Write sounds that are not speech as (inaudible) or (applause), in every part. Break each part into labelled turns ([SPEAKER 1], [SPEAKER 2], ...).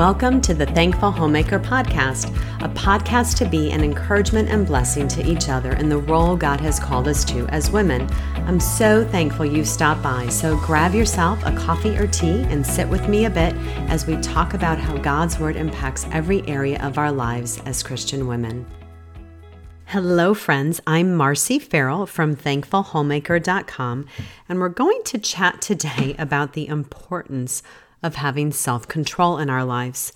[SPEAKER 1] Welcome to the Thankful Homemaker Podcast, a podcast to be an encouragement and blessing to each other in the role God has called us to as women. I'm so thankful you stopped by, so grab yourself a coffee or tea and sit with me a bit as we talk about how God's Word impacts every area of our lives as Christian women. Hello, friends. I'm Marci Ferrell from thankfulhomemaker.com, and we're going to chat today about the importance of having self control in our lives.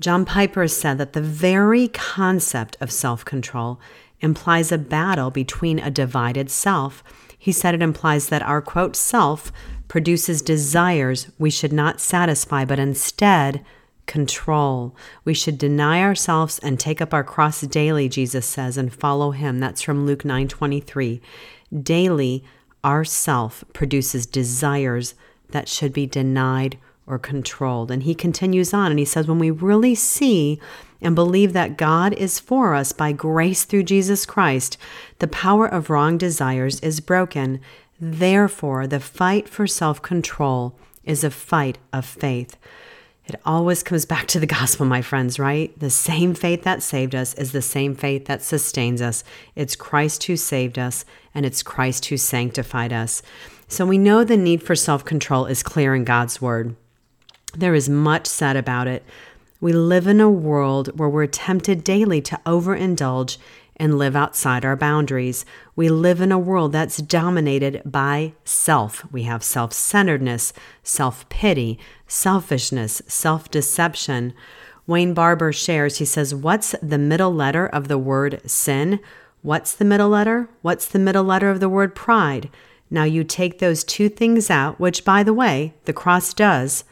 [SPEAKER 1] John Piper said that the very concept of self control implies a battle between a divided self. He said it implies that our quote self produces desires we should not satisfy, but instead control. We should deny ourselves and take up our cross daily, Jesus says, and follow him. That's from Luke 9:23. Daily, our self produces desires that should be denied or controlled. And he continues on and he says, when we really see and believe that God is for us by grace through Jesus Christ, the power of wrong desires is broken. Therefore, the fight for self control is a fight of faith. It always comes back to the gospel, my friends, right? The same faith that saved us is the same faith that sustains us. It's Christ who saved us, and it's Christ who sanctified us. So we know the need for self control is clear in God's word. There is much said about it. We live in a world where we're tempted daily to overindulge and live outside our boundaries. We live in a world that's dominated by self. We have self centeredness, self pity, selfishness, self deception. Wayne Barber shares, he says, What's the middle letter of the word sin? What's the middle letter? What's the middle letter of the word pride? Now you take those two things out, which, by the way, the cross does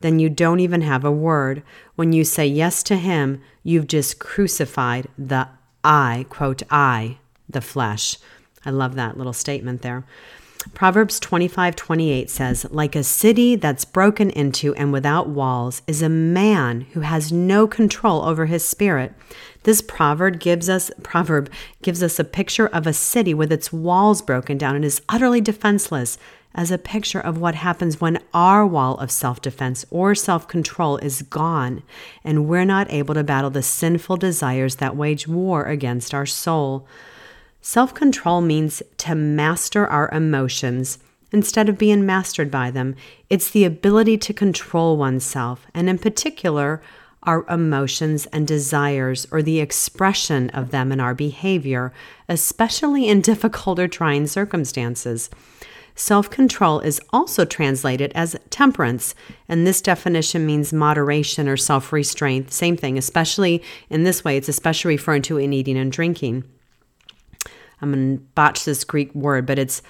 [SPEAKER 1] then you don't even have a word. When you say yes to Him, you've just crucified the I, quote, I, the flesh. I love that little statement there. Proverbs 25 28 says, Like a city that's broken into and without walls is a man who has no control over his spirit. This proverb gives us proverb gives us a picture of a city with its walls broken down and is utterly defenseless as a picture of what happens when our wall of self defense or self control is gone and we're not able to battle the sinful desires that wage war against our soul. Self control means to master our emotions instead of being mastered by them. It's the ability to control oneself, and in particular, our emotions and desires or the expression of them in our behavior, especially in (laughs) difficult or trying circumstances. Self control is also translated as temperance, and this definition means moderation or self restraint. Same thing, especially in this way, it's especially referring to in eating and drinking. I'm going to botch this Greek word, but it's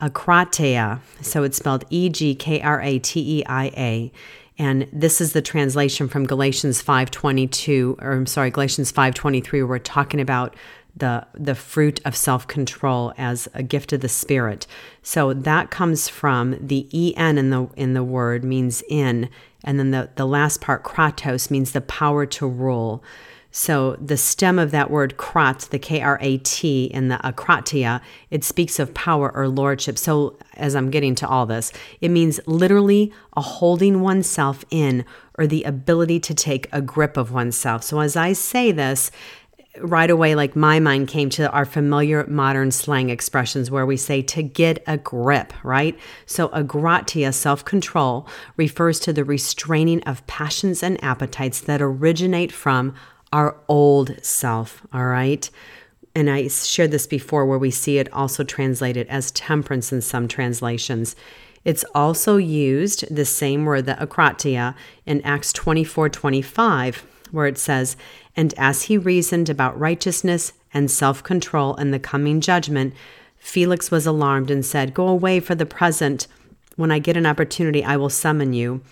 [SPEAKER 1] akrateia. So it's spelled E G K R A T E I A. And this is the translation from Galatians 5:22 or I'm sorry, Galatians 5:23 where we're talking about the the fruit of self-control as a gift of the spirit. So that comes from the en in the in the word means in and then the the last part kratos means the power to rule. So the stem of that word krat, the K R A T in the akratia, it speaks of power or lordship. So as I'm getting to all this, it means literally a holding oneself in or the ability to take a grip of oneself. So as I say this, right away, like my mind came to our familiar modern slang expressions where we say to get a grip, right? So, agratia, self control, refers to the restraining of passions and appetites that originate from our old self, all right? And I shared this before where we see it also translated as temperance in some translations. It's also used, the same word, the akratia, in Acts 24 25 where it says, And as he reasoned about righteousness and self control and the coming judgment, Felix was alarmed and said, Go away for the present. When I get an opportunity, I will summon you.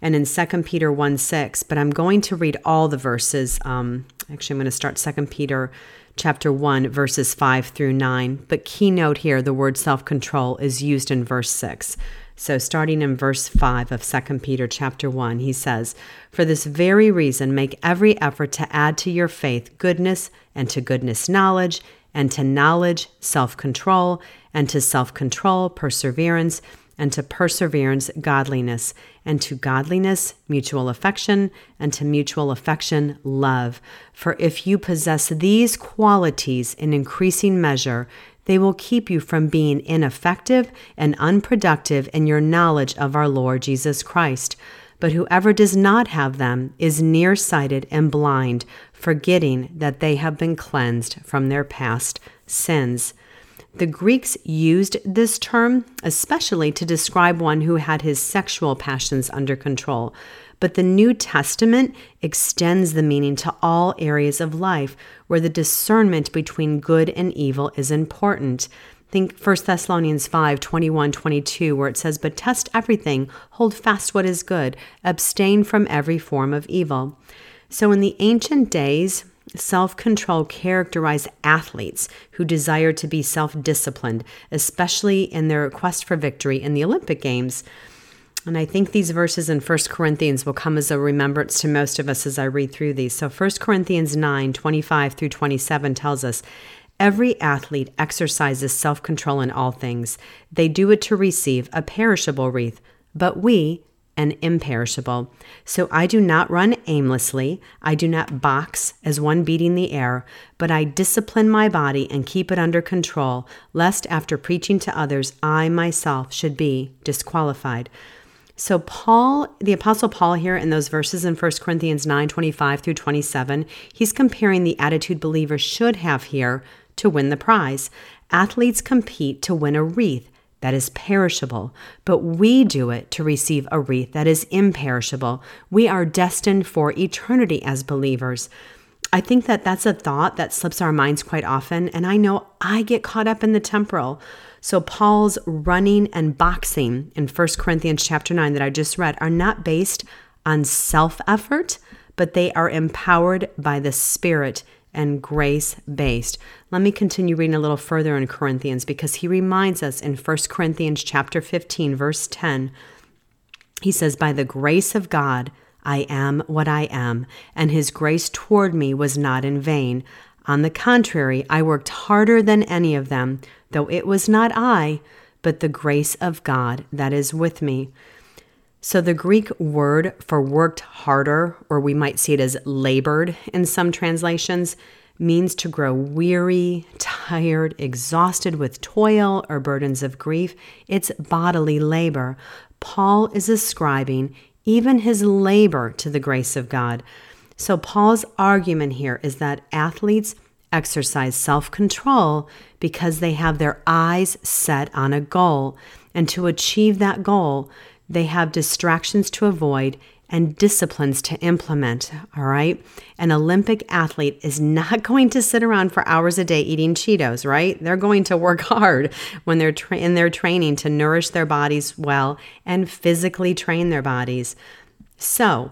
[SPEAKER 1] And in 2 Peter 1 6, but I'm going to read all the verses. Um, actually, I'm going to start 2 Peter chapter 1, verses 5 through 9. But keynote here, the word self control is used in verse 6. So starting in verse 5 of 2 Peter chapter 1, he says, "For this very reason make every effort to add to your faith goodness, and to goodness knowledge, and to knowledge self-control, and to self-control perseverance, and to perseverance, godliness, and to godliness, mutual affection, and to mutual affection, love. For if you possess these qualities in increasing measure, they will keep you from being ineffective and unproductive in your knowledge of our Lord Jesus Christ. But whoever does not have them is nearsighted and blind, forgetting that they have been cleansed from their past sins. The Greeks used this term especially to describe one who had his sexual passions under control. But the New Testament extends the meaning to all areas of life where the discernment between good and evil is important. Think 1 Thessalonians 5 21 22, where it says, But test everything, hold fast what is good, abstain from every form of evil. So in the ancient days, Self control characterized athletes who desire to be self disciplined, especially in their quest for victory in the Olympic Games. And I think these verses in 1 Corinthians will come as a remembrance to most of us as I read through these. So 1 Corinthians 9 25 through 27 tells us, Every athlete exercises self control in all things. They do it to receive a perishable wreath, but we and imperishable. So I do not run aimlessly, I do not box as one beating the air, but I discipline my body and keep it under control, lest after preaching to others, I myself should be disqualified. So Paul, the apostle Paul here in those verses in 1 Corinthians 9, 25 through 27, he's comparing the attitude believers should have here to win the prize. Athletes compete to win a wreath that is perishable, but we do it to receive a wreath that is imperishable. We are destined for eternity as believers. I think that that's a thought that slips our minds quite often, and I know I get caught up in the temporal. So Paul's running and boxing in 1 Corinthians chapter 9 that I just read are not based on self-effort, but they are empowered by the Spirit and grace based. Let me continue reading a little further in Corinthians because he reminds us in 1 Corinthians chapter 15 verse 10 he says by the grace of God I am what I am and his grace toward me was not in vain. On the contrary, I worked harder than any of them, though it was not I, but the grace of God that is with me. So, the Greek word for worked harder, or we might see it as labored in some translations, means to grow weary, tired, exhausted with toil or burdens of grief. It's bodily labor. Paul is ascribing even his labor to the grace of God. So, Paul's argument here is that athletes exercise self control because they have their eyes set on a goal. And to achieve that goal, they have distractions to avoid and disciplines to implement. All right. An Olympic athlete is not (laughs) going to sit around for hours a day eating Cheetos, right? They're going to work (laughs) hard when they're tra- in their training to nourish their bodies well and physically train their bodies. So,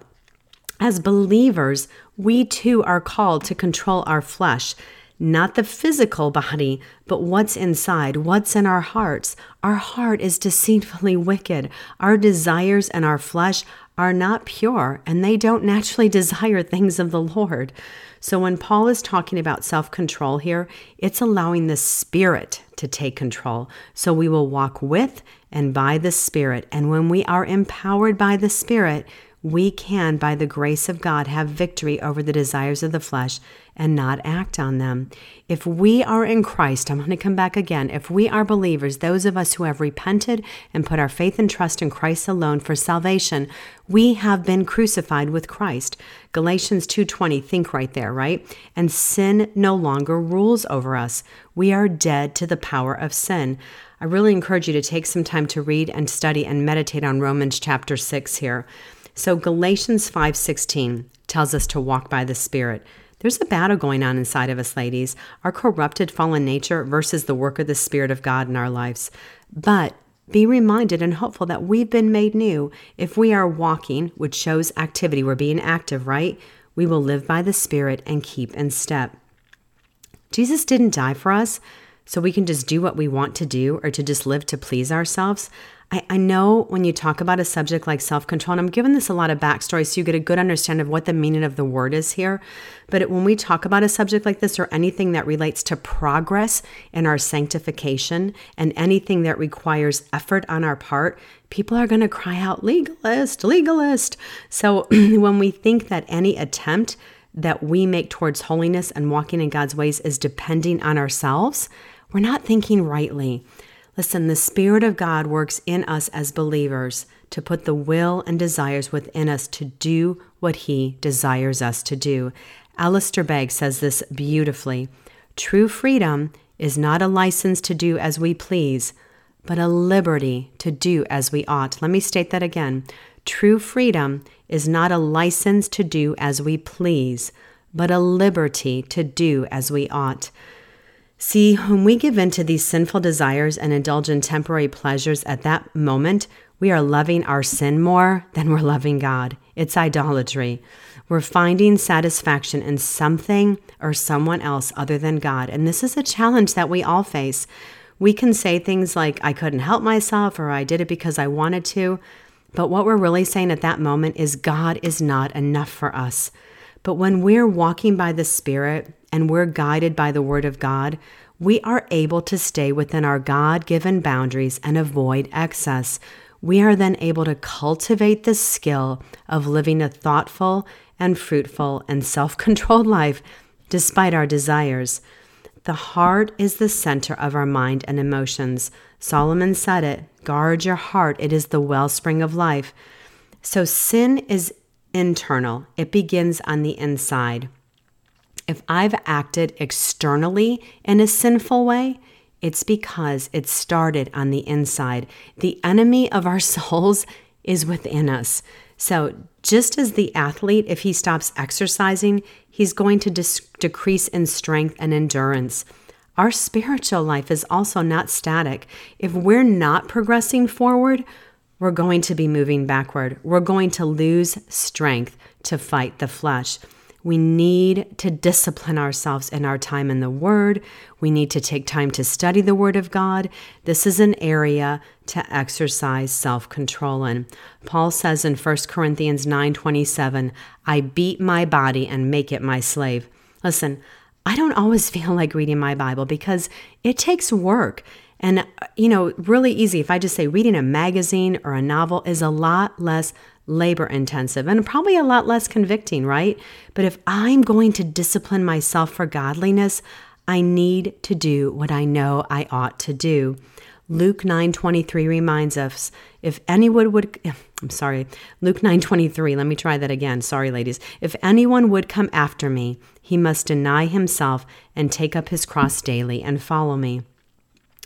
[SPEAKER 1] as believers, we too are called to control our flesh not the physical body, but what's inside, what's in our hearts. Our heart is deceitfully wicked. Our desires and our flesh are not pure, and they don't naturally desire things of the Lord. So when Paul is talking about self control here, it's allowing the Spirit to take control. So we will walk with and by the Spirit. And when we are empowered by the Spirit, we can, by the grace of God, have victory over the desires of the flesh and not act on them. If we are in Christ, I'm going to come back again. If we are believers, those of us who have repented and put our faith and trust in Christ alone for salvation, we have been crucified with Christ. Galatians 2:20, think right there, right? And sin no longer rules over us. We are dead to the power of sin. I really encourage you to take some time to read and study and meditate on Romans chapter 6 here. So Galatians 5:16 tells us to walk by the Spirit. There's a battle going on inside of us, ladies, our corrupted fallen nature versus the work of the Spirit of God in our lives. But be reminded and hopeful that we've been made new. If we are walking, which shows activity, we're being active, right? We will live by the Spirit and keep in step. Jesus didn't die for us so we can just do what we want to do or to just live to please ourselves. I, I know when you talk about a subject like self control, and I'm giving this a lot of backstory so you get a good understanding of what the meaning of the word is here. But when we talk about a subject like this or anything that relates to progress in our sanctification and anything that requires effort on our part, people are going to cry out, legalist, legalist. So (clears throat) when we think that any attempt that we make towards holiness and walking in God's ways is depending on ourselves, we're not thinking rightly. Listen, the Spirit of God works in us as believers to put the will and desires within us to do what He desires us to do. Alistair Begg says this beautifully True freedom is not a license to do as we please, but a liberty to do as we ought. Let me state that again. True freedom is not a license to do as we please, but a liberty to do as we ought. See, when we give in to these sinful desires and indulge in temporary pleasures at that moment, we are loving our sin more than we're loving God. It's idolatry. We're finding satisfaction in something or someone else other than God. And this is a challenge that we all face. We can say things like, I couldn't help myself, or I did it because I wanted to. But what we're really saying at that moment is, God is not enough for us. But when we're walking by the Spirit and we're guided by the Word of God, we are able to stay within our God given boundaries and avoid excess. We are then able to cultivate the skill of living a thoughtful and fruitful and self controlled (laughs) life despite our desires. The heart is the center of our mind and emotions. Solomon said it guard your heart, it is the wellspring of life. So sin is internal, it begins on the inside. If I've acted externally in a sinful way, it's because it started on the inside. The enemy of our (laughs) souls is within us. So, just as the athlete, if he stops exercising, he's going to dis- decrease in strength and endurance. Our spiritual life is also not static. If we're not progressing forward, we're going to be moving backward. We're going to lose strength to fight the flesh. We need to discipline ourselves in our time in the Word. We need to take time to study the Word of God. This is an area to exercise self-control in. Paul says in 1 Corinthians 9:27, "I beat my body and make it my slave." Listen, I don't always (laughs) feel like reading my Bible because it takes work. And, uh, you know, really easy. If I just say reading a magazine or a novel is a lot less labor intensive and probably a lot less convicting, right? But if I'm going to discipline myself for godliness, I need to do what I know I ought to do. Luke 9:23 reminds us, if anyone would (laughs) I'm sorry, Luke 9:23, let me try that again. Sorry ladies. If anyone would come after me, he must deny himself and take up his cross daily and follow me.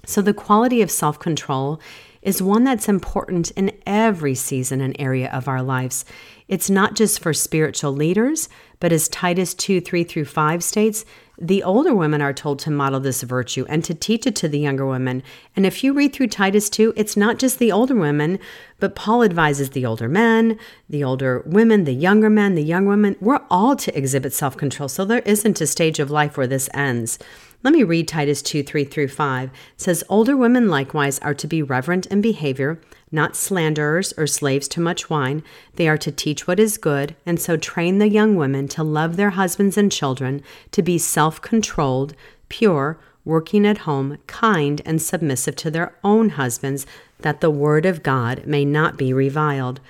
[SPEAKER 1] So, the quality of self control is one that's important in every season and area of our lives. It's not just for spiritual leaders, but as Titus 2 3 through 5 states, the older women are told to model this virtue and to teach it to the younger women. And if you read through Titus 2, it's not just the older women, but Paul advises the older men, the older women, the younger men, the young women. We're all to exhibit self control. So there isn't a stage of life where this ends. Let me read Titus 2 3 through 5. It says, Older women likewise are to be reverent in behavior, not slanderers or slaves to much wine. They are to teach what is good, and so train the young women to love their husbands and children, to be self controlled, pure, working at home, kind, and submissive to their own husbands, that the word of God may not be reviled.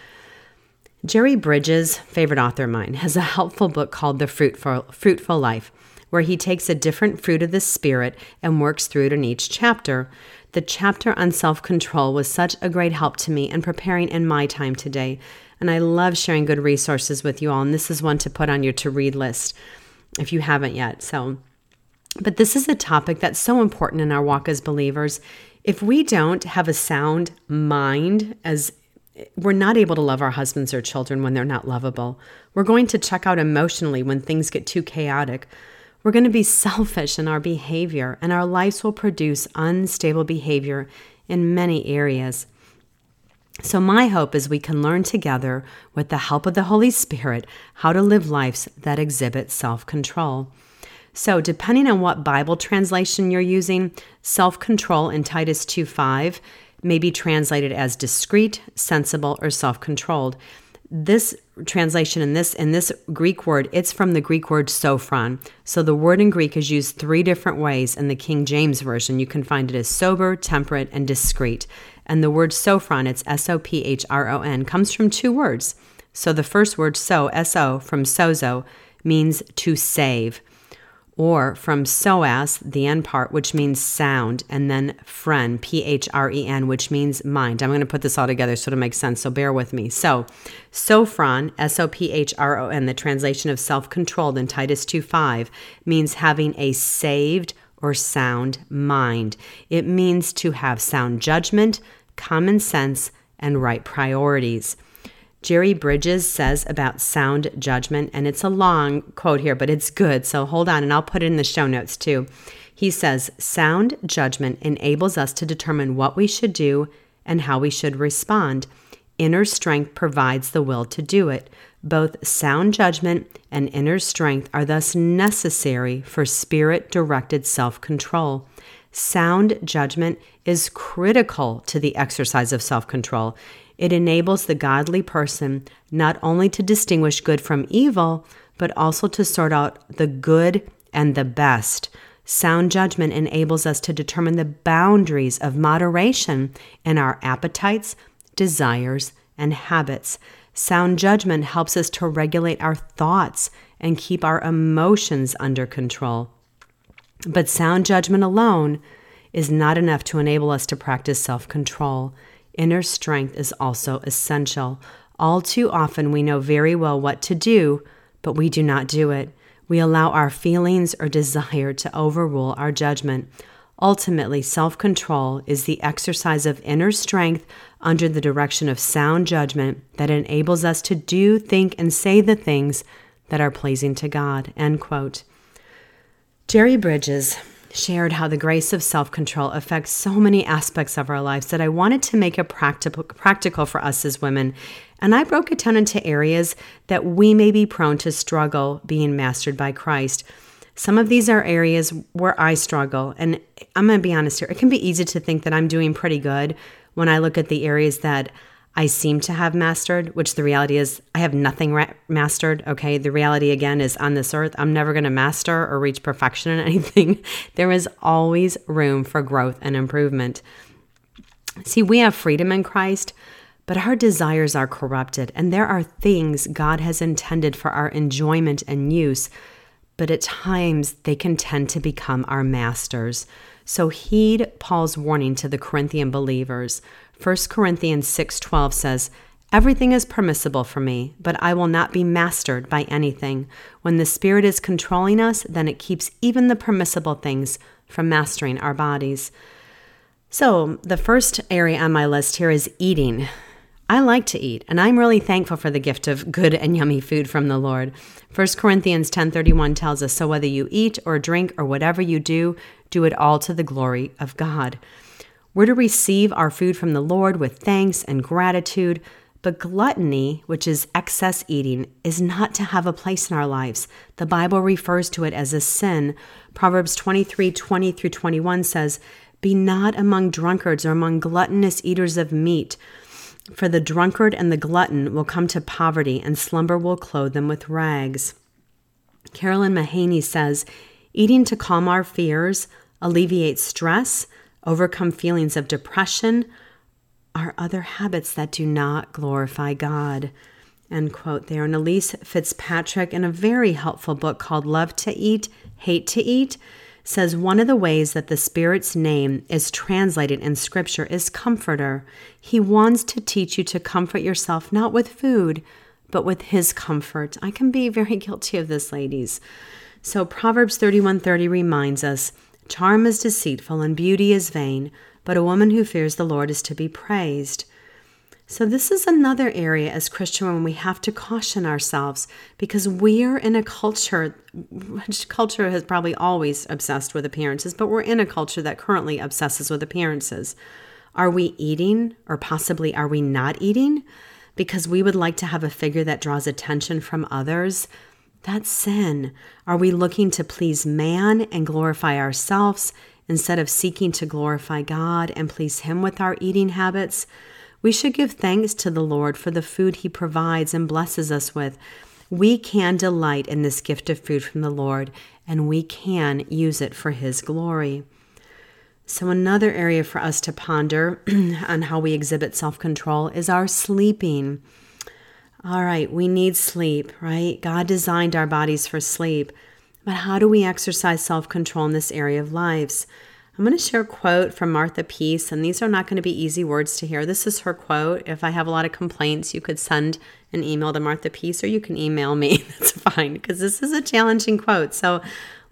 [SPEAKER 1] Jerry Bridges, favorite author of mine, has a helpful book called The Fruitful, Fruitful Life where he takes a different fruit of the Spirit and works through it in each chapter. The chapter on self control was such a great help to me in preparing in my time today. And I love sharing good resources with you all. And this is one to put on your to read list if you haven't yet. So, but this is a topic that's so important in our walk as believers. If we don't have a sound mind as we're not able to love our husbands or children when they're not lovable. We're going to check out emotionally when things get too chaotic. We're going to be selfish in our behavior, and our lives will produce unstable behavior in many areas. So, my hope is we can learn together, with the help of the Holy Spirit, how to live lives that exhibit self control. So, depending on what Bible translation you're using, self control in Titus 2 5 may be translated as discreet, sensible, or self-controlled. This translation in this in this Greek word, it's from the Greek word sophron. So the word in Greek is used three different ways in the King James version. You can find it as sober, temperate, and discreet. And the word sophron, it's S O P H R O N, comes from two words. So the first word so, S O from sozo means to save or from saos, the end part, which means sound, and then phren, P H R E N, which means mind. I'm going to put this all together so it makes sense, so bear with me. So, sophron, S O P H R O N, the translation of self controlled in Titus 2 5, means having a saved or sound mind. It means to have sound judgment, common sense, and right priorities. Jerry Bridges says about sound judgment, and it's a long quote here, but it's good. So hold on, and I'll put it in the show notes too. He says, Sound judgment enables us to determine what we should do and how we should respond. Inner strength provides the will to do it. Both sound judgment and inner strength are thus necessary for spirit directed self control. Sound judgment is critical to the exercise of self control. It enables the godly person not only to distinguish good from evil, but also to sort out the good and the best. Sound judgment enables us to determine the boundaries of moderation in our appetites, desires, and habits. Sound judgment helps us to regulate our thoughts and keep our emotions under control. But sound judgment alone is not enough to enable us to practice self control. Inner strength is also essential. All too often, we know very well what to do, but we do not do it. We allow our feelings or desire to overrule our judgment. Ultimately, self control is the exercise of inner strength under the direction of sound judgment that enables us to do, think, and say the things that are pleasing to God. End quote. Jerry Bridges shared how the grace of self control affects so many aspects of our lives that I wanted to make it practical, practical for us as women. And I broke it down into areas that we may be prone to struggle being mastered by Christ. Some of these are areas where I struggle. And I'm going to be honest here, it can be easy to think that I'm doing pretty good when I look at the areas that I seem to have mastered, which the reality is I have nothing mastered. Okay. The reality again is on this earth, I'm never going to master or reach perfection in (laughs) anything. there is always room for growth and improvement. See, we have freedom in Christ, but our desires are corrupted, and there are things God has intended for our enjoyment and use, but at times they can tend to become our masters. So heed Paul's warning to the Corinthian believers. 1 Corinthians 6:12 says, Everything is permissible for me, but I will not be mastered by anything. When the Spirit is controlling us, then it keeps even the permissible things from mastering our bodies. So, the first area on my list here is eating. I like to eat, and I'm really thankful for the gift of good and yummy food from the Lord. 1 Corinthians 10:31 tells us, "So whether you eat or drink or whatever you do, do it all to the glory of God." We're to receive our food from the Lord with thanks and gratitude. But gluttony, which is excess eating, is not to have a place in our lives. The Bible refers to it as a sin. Proverbs 23 20 through 21 says, Be not among drunkards or among gluttonous eaters of meat, for the drunkard and the glutton will come to poverty, and slumber will clothe them with rags. Carolyn Mahaney says, Eating to calm our fears, alleviate stress, overcome feelings of depression are other habits that do not glorify God. End quote there. And Elyse Fitzpatrick, in a very helpful book called Love to Eat, Hate to Eat, says one of the ways that the Spirit's name is translated in Scripture is comforter. He wants to teach you to comfort yourself not with food, but with His comfort. I can be very (laughs) guilty of this, ladies. So Proverbs 31:30 reminds us Charm is deceitful and beauty is vain, but a woman who fears the Lord is to be praised. So, this is another area as Christian women we have to caution ourselves because we are in a culture, which culture has probably always obsessed with appearances, but we're in a culture that currently obsesses with appearances. Are we eating, or possibly are we not eating? Because we would like to have a figure that draws attention from others that's sin. Are we looking to please man and glorify ourselves instead of seeking to glorify God and please Him with our eating habits, we should give thanks to the Lord for the food He provides and blesses us with. We can delight in this gift of food from the Lord, and we can use it for His glory. So, another area for us to ponder (clears throat) on how we exhibit self control is our sleeping. All right, we need sleep, right? God designed our bodies for sleep. But how do we exercise self control in this area of lives? I'm going to share a quote from Martha Peace, and these are not going to be easy words to hear. This is her quote. If I have a lot of complaints, you could send an email to Martha Peace or you can email me. (laughs) That's fine because this is a challenging quote. So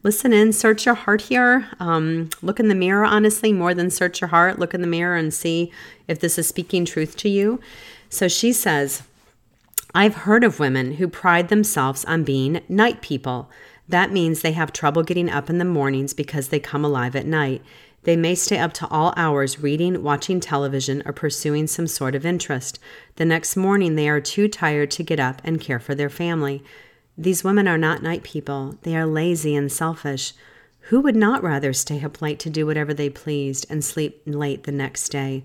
[SPEAKER 1] listen in, search your heart here. Um, look in the mirror, honestly, more than search your heart. Look in the mirror and see if this is speaking truth to you. So she says, I've heard of women who pride themselves on being night people. That means they have trouble getting up in the mornings because they come alive at night. They may stay up to all hours reading, watching television, or pursuing some sort of interest. The next morning, they are too tired to get up and care for their family. These women are not night people. They are lazy and selfish. Who would not rather stay up late to do whatever they pleased and sleep late the next day?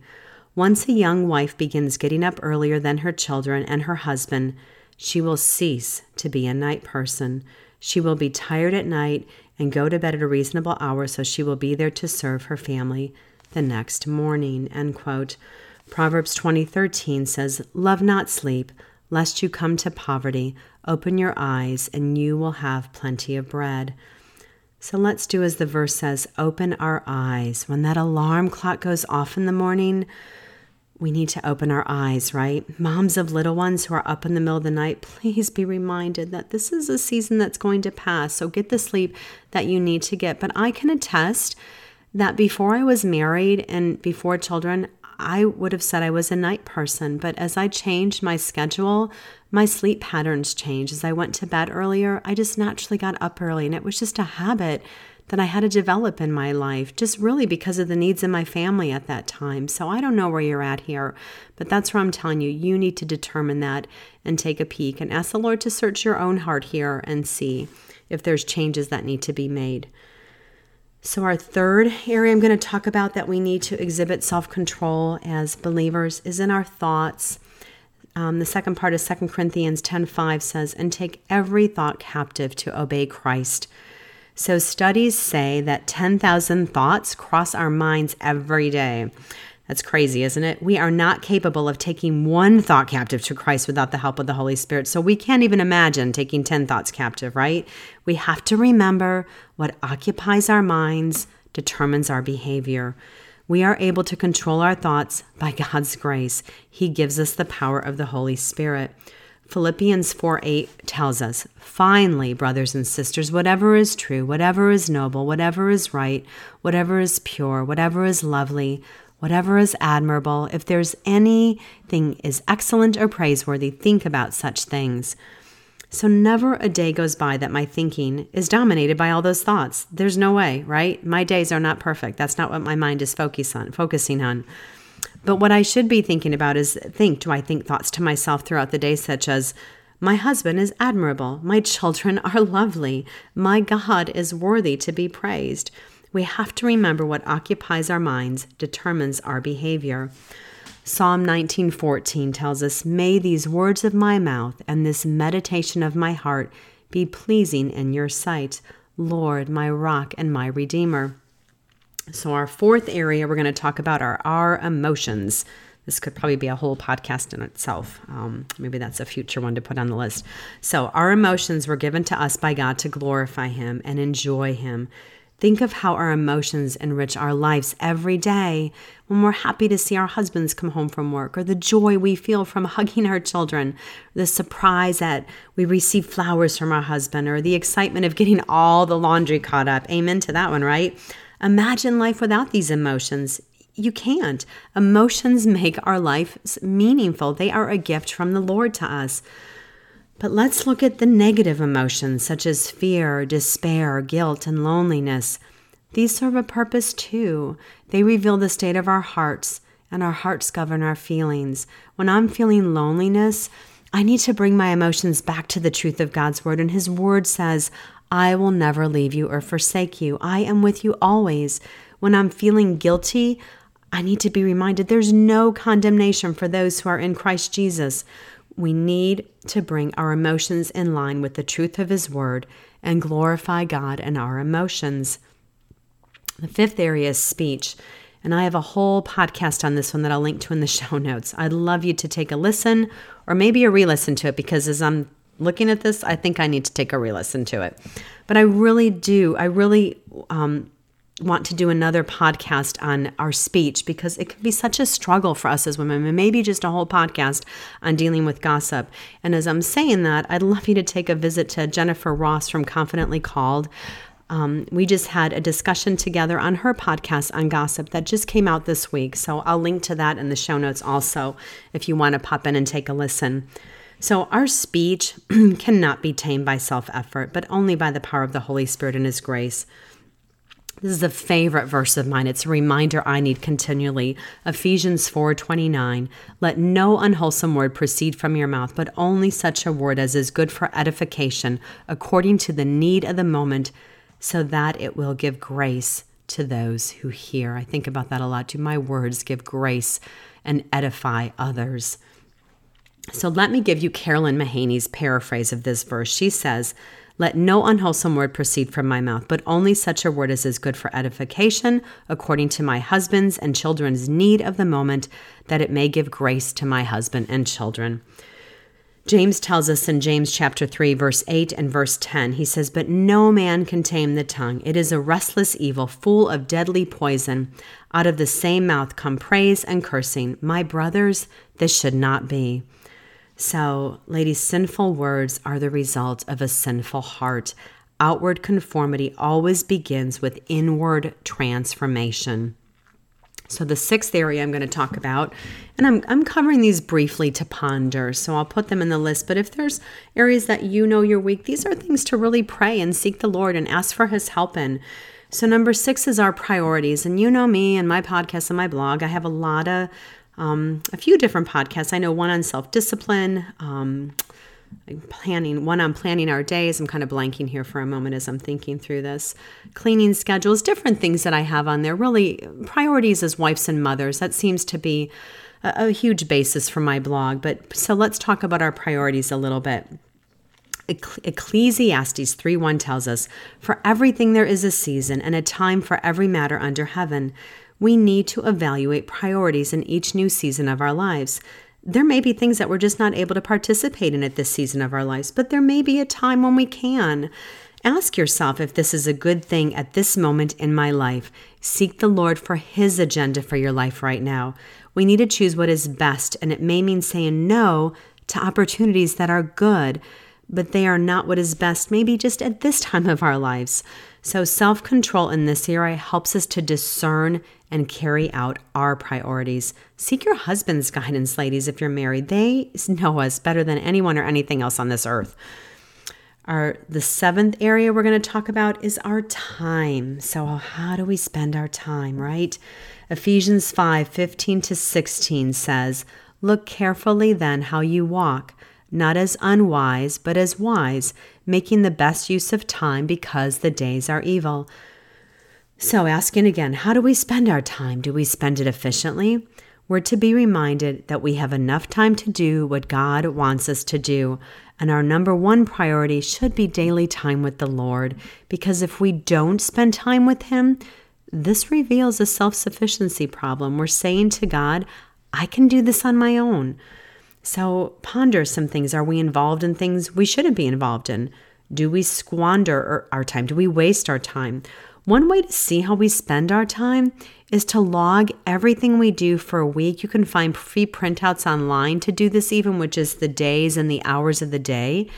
[SPEAKER 1] Once a young wife begins getting up earlier than her children and her husband, she will cease to be a night person. She will be tired at night and go to bed at a reasonable hour so she will be there to serve her family the next morning. End quote. Proverbs 20:13 says, "Love not sleep, lest you come to poverty. Open your eyes, and you will have plenty of bread." So let's do as the verse says, open our eyes. When that alarm clock goes off in the morning, we need to open our eyes, right? Moms of little ones who are up in the middle of the night, (laughs) please be reminded that this is a season that's going to pass. So get the sleep that you need to get. But I can attest that before I was married and before children, I would have said I was a night person, but as I changed my schedule, my sleep patterns changed. As I went to bed earlier, I just naturally got up early, and it was just a habit that I had to develop in my life, just really because of the needs of my family at that time. So I don't know where you're at here, but that's where I'm telling you, you need to determine that and take a peek and ask the Lord to search your own heart here and see if there's changes that need to be made. So, our third area I'm going to talk about that we need to exhibit self control as believers is in our thoughts. Um, the second part of 2 Corinthians 10:5 says, "And take every thought captive to obey Christ." So studies say that 10,000 thoughts cross our minds every day. That's crazy, isn't it? We are not capable of taking one thought captive to Christ without the help of the Holy Spirit. So we can't even imagine taking 10 thoughts captive, right? We have to remember what occupies our minds determines our behavior. We are able to control our thoughts by God's grace. He gives us the power of the Holy Spirit. Philippians 4 8 tells us, Finally, brothers and sisters, whatever is true, whatever is noble, whatever is right, whatever is pure, whatever is lovely, whatever is admirable, if there's anything is excellent or praiseworthy, think about such things. So never a day goes by that my thinking is dominated by all those thoughts. There's no way, right? My days are not perfect. That's not what my mind is focus on, focusing on. But what I should be thinking about is think, do I think thoughts to myself throughout the day such as my husband is admirable, my children (laughs) are lovely, my God is worthy to be praised. We have to remember what occupies our minds determines our behavior. Psalm 19:14 tells us, "May these words of my mouth and this meditation of my heart be pleasing in your sight, Lord, my rock and my redeemer." So our fourth area we're going to talk about are our emotions. This could probably be a whole podcast in itself. Um, maybe that's a future one to put on the list. So, our emotions were given to us by God to glorify Him and enjoy Him. Think of how our emotions enrich our lives every day when we're happy to see our husbands come home from work, or the joy we feel from (laughs) hugging our children, the surprise that we receive flowers from our husband, or the excitement of getting all the laundry caught up. Amen to that one, right? Imagine life without these emotions. You can't. Emotions make our lives meaningful, they are a gift from the Lord to us. But let's look at the negative emotions such as fear, despair, guilt, and loneliness. These serve a purpose too. They reveal the state of our hearts, and our hearts govern our feelings. When I'm feeling loneliness, I need to bring my emotions back to the truth of God's word. And His word says, I will never leave you or forsake you. I am with you always. When I'm feeling guilty, I need to be reminded there's no condemnation for those who are in Christ Jesus. We need to bring our emotions in line with the truth of His Word and glorify God in our emotions. The fifth area is speech. And I have a whole podcast on this one that I'll link to in the (laughs) show notes. I'd love you to take a listen or maybe a re listen to it because as I'm looking at this, I think I need to take a re listen to it. But I really do, I really um, want to do another podcast on our speech because it can be such a struggle for us as women, and maybe just a whole podcast on dealing with gossip. And as I'm saying that, I'd love you to take a visit to Jennifer Ross from Confidently Called. Um, we just had a discussion together on her podcast on gossip that just came out this week. So I'll link to that in the show notes also if you want to pop in and take a listen. So, our speech (clears throat) cannot be tamed by self effort, but only by the power of the Holy Spirit and His grace. This is a favorite verse of mine. It's a reminder I need continually. Ephesians 4:29. Let no unwholesome word proceed from your mouth, but only such a word as is good for edification, according to the need of the moment, so that it will give grace to those who hear. I think about that a lot too. My words give grace and edify others. So let me give you Carolyn Mahaney's paraphrase of this verse. She says, let no unwholesome word proceed from my mouth, but only such a word as is good for edification, according to my husband's and children's need of the moment, that it may give grace to my husband and children. James tells us in James chapter 3 verse 8 and verse 10 he says but no man can tame the tongue it is a restless evil full of deadly poison out of the same mouth come praise and cursing my brothers this should not be so, ladies, sinful words are the result of a sinful heart. Outward conformity always begins with inward transformation. So, the sixth area I'm going to talk about, and I'm, I'm covering these briefly to ponder, so I'll put them in the list. But if there's areas that you know you're weak, these are things to really pray and seek the Lord and ask for His help in. So, number six is our priorities. And you know me and my podcast and my blog, I have a lot of um, a few different podcasts. I know one on self discipline, um, planning, one on planning our days. I'm kind of blanking here for a moment as I'm thinking through this. Cleaning schedules, different things that I have on there. Really, priorities as wives and mothers. That seems to be a, a huge basis for my blog. But so let's talk about our priorities a little bit. Ecclesiastes 3:1 tells us, "For everything there is a season and a time for every matter under heaven." We need to evaluate priorities in each new season of our lives. There may be things that we're just not able to participate in at this season of our lives, but there may be a time when we can. Ask yourself if this is a good thing at this moment in my life. Seek the Lord for His agenda for your life right now. We need to choose what is best, and it may mean saying no to opportunities that are good, but they are not what is best, maybe just at this time of our lives. So, self control in this area helps us to discern and carry out our priorities. Seek your husband's guidance, ladies, if you're married. They know us better than anyone or anything else on this earth. Our the seventh area we're going to talk about is our time. So how do we spend our time, right? Ephesians 5, 15 to 16 says, Look carefully then how you walk, not as unwise, but as wise, making the best use of time because the days are evil. So, asking again, how do we spend our time? Do we spend it efficiently? We're to be reminded that we have enough time to do what God wants us to do. And our number one priority should be daily time with the Lord, because if we don't spend time with Him, this reveals a self sufficiency problem. We're saying to God, I can do this on my own. So ponder some things. Are we involved in things we shouldn't be involved in? Do we squander our time? Do we waste our time? One way to see how we spend our time is to log everything we do for a week. You can find free printouts online to do this, even which is the days and the hours of the day.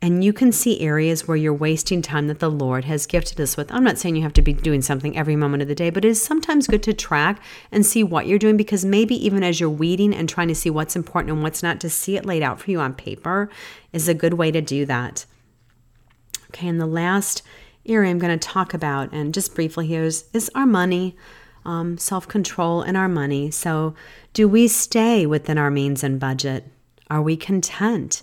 [SPEAKER 1] And you can see areas where you're wasting time that the Lord has gifted us with. I'm not saying you have to be doing something every moment of the day, but it is sometimes good to track and see what you're doing because maybe even as you're weeding and trying to see what's important and what's not, to see it laid out for you on paper is a good way to do that. Okay, and the last area I'm going to talk about, and just briefly here, is, is our money, um, self control, and our money. So, do we stay within our means and budget? Are we content?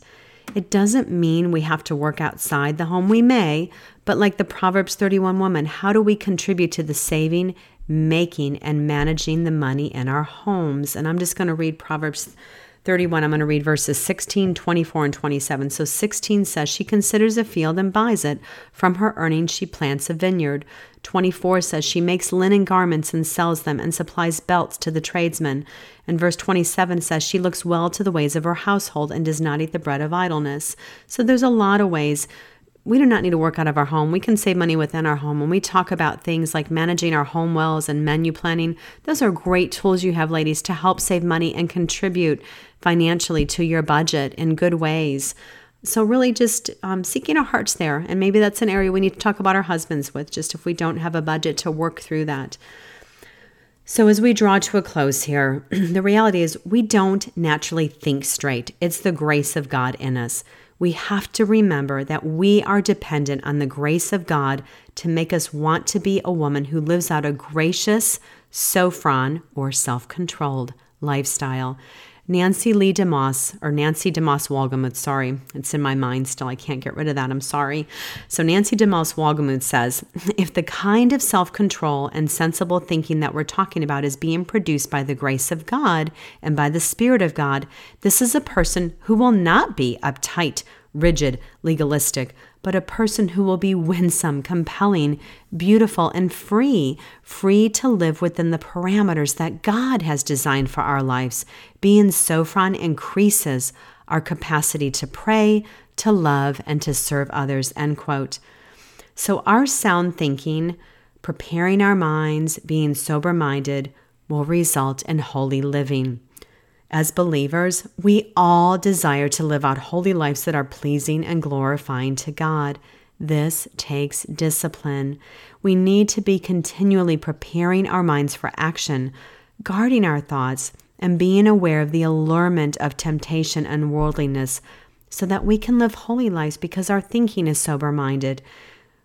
[SPEAKER 1] It doesn't mean we have to work outside the home. We may, but like the Proverbs 31 woman, how do we contribute to the saving, making and managing the money in our homes. And I'm just going to read Proverbs 31. I'm going to read verses 16, 24, and 27. So 16 says, She considers a field and buys it. From her earnings, she plants a vineyard. 24 says, She makes linen garments and sells them and supplies belts to the tradesmen. And verse 27 says, She looks well to the ways of her household and does not eat the bread of idleness. So there's a lot of ways we do not need to work out of our home. We can save money within our home. When we talk about things like managing our home wells and menu planning, those are great tools you have, ladies, to help save money and contribute financially to your budget in good ways. So, really, just um, seeking our hearts there. And maybe that's an area we need to talk about our husbands with, just if we don't have a budget to work through that. So, as we draw to a close here, (clears throat) the reality is we don't naturally think straight. It's the grace of God in us we have to remember that we are dependent on the grace of God to make us want to be a woman who lives out a gracious, sophron, or self controlled lifestyle. Nancy Leigh DeMoss, or Nancy DeMoss Wolgemuth, sorry, it's in my mind still. I can't get rid of that. I'm sorry. So, Nancy DeMoss Wolgemuth says (laughs) if the kind of self control and sensible thinking that we're talking about is being produced by the grace of God and by the Spirit of God, this is a person who will not be uptight, rigid, legalistic, but a person who will be winsome, compelling, beautiful, and free, free to live within the parameters that God has designed for our lives. Being Sophron increases our capacity to pray, to love, and to serve others. End quote. So, our sound thinking, preparing our minds, being sober minded, will result in holy living. As believers, we all desire to live out holy lives that are pleasing and glorifying to God. This takes discipline. We need to be continually preparing our minds for action, guarding our thoughts, and being aware of the allurement of temptation and worldliness so that we can live holy lives because our thinking is sober minded.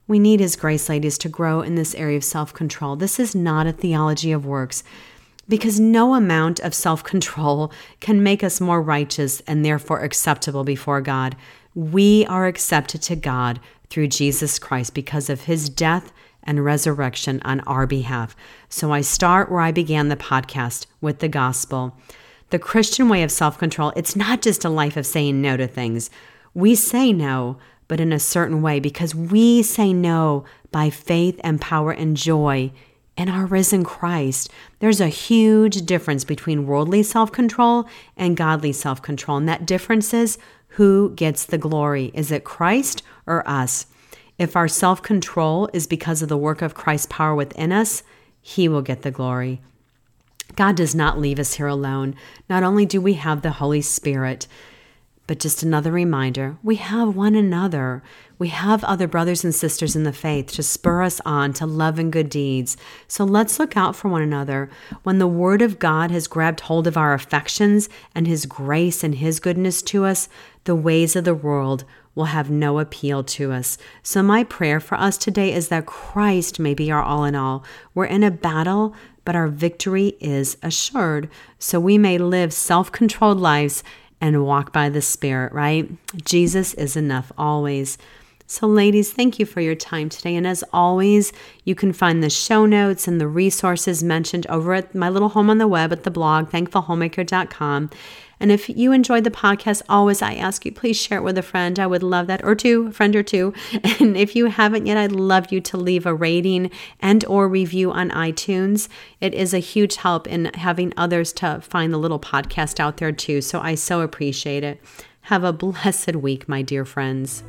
[SPEAKER 1] We need His grace, ladies, to grow in this area of self control. This is not a theology of works because no amount of self control can make us more righteous and therefore acceptable before God. We are accepted to God through Jesus Christ because of his death and resurrection on our behalf. So I start where I began the podcast with the gospel. The Christian way of self control, it's not just a life of saying no to things. We say no, but in a certain way because we say no by faith and power and joy in our risen Christ. There's a huge difference between worldly self control and godly self control. And that difference is who gets the glory? Is it Christ or us? If our self control is because of the work of Christ's power within us, He will get the glory. God does not leave us here alone. Not only do we have the Holy Spirit, but just another reminder we have one another. We have other brothers and sisters in the faith to spur us on to love and good deeds. So let's look out for one another. When the Word of God has grabbed hold of our affections and His grace and His goodness to us, the ways of the world will have no appeal to us. So, my prayer for us today is that Christ may be our all in all. We're in a battle, but our victory is assured. So, we may live self controlled lives and walk by the Spirit, right? Jesus is enough always. So, ladies, thank you for your time today. And as always, you can find the show notes and the resources mentioned over at my little home on the web at the blog, thankfulhomemaker.com. And if you enjoyed the podcast, always I ask you, please share it with a friend. I would love that, or two, a friend or two. (laughs) And if you haven't yet, I'd love you to leave a rating and or review on iTunes. It is a huge help in having others to find the little podcast out there too. So I so appreciate it. Have a (laughs) blessed week, my dear friends.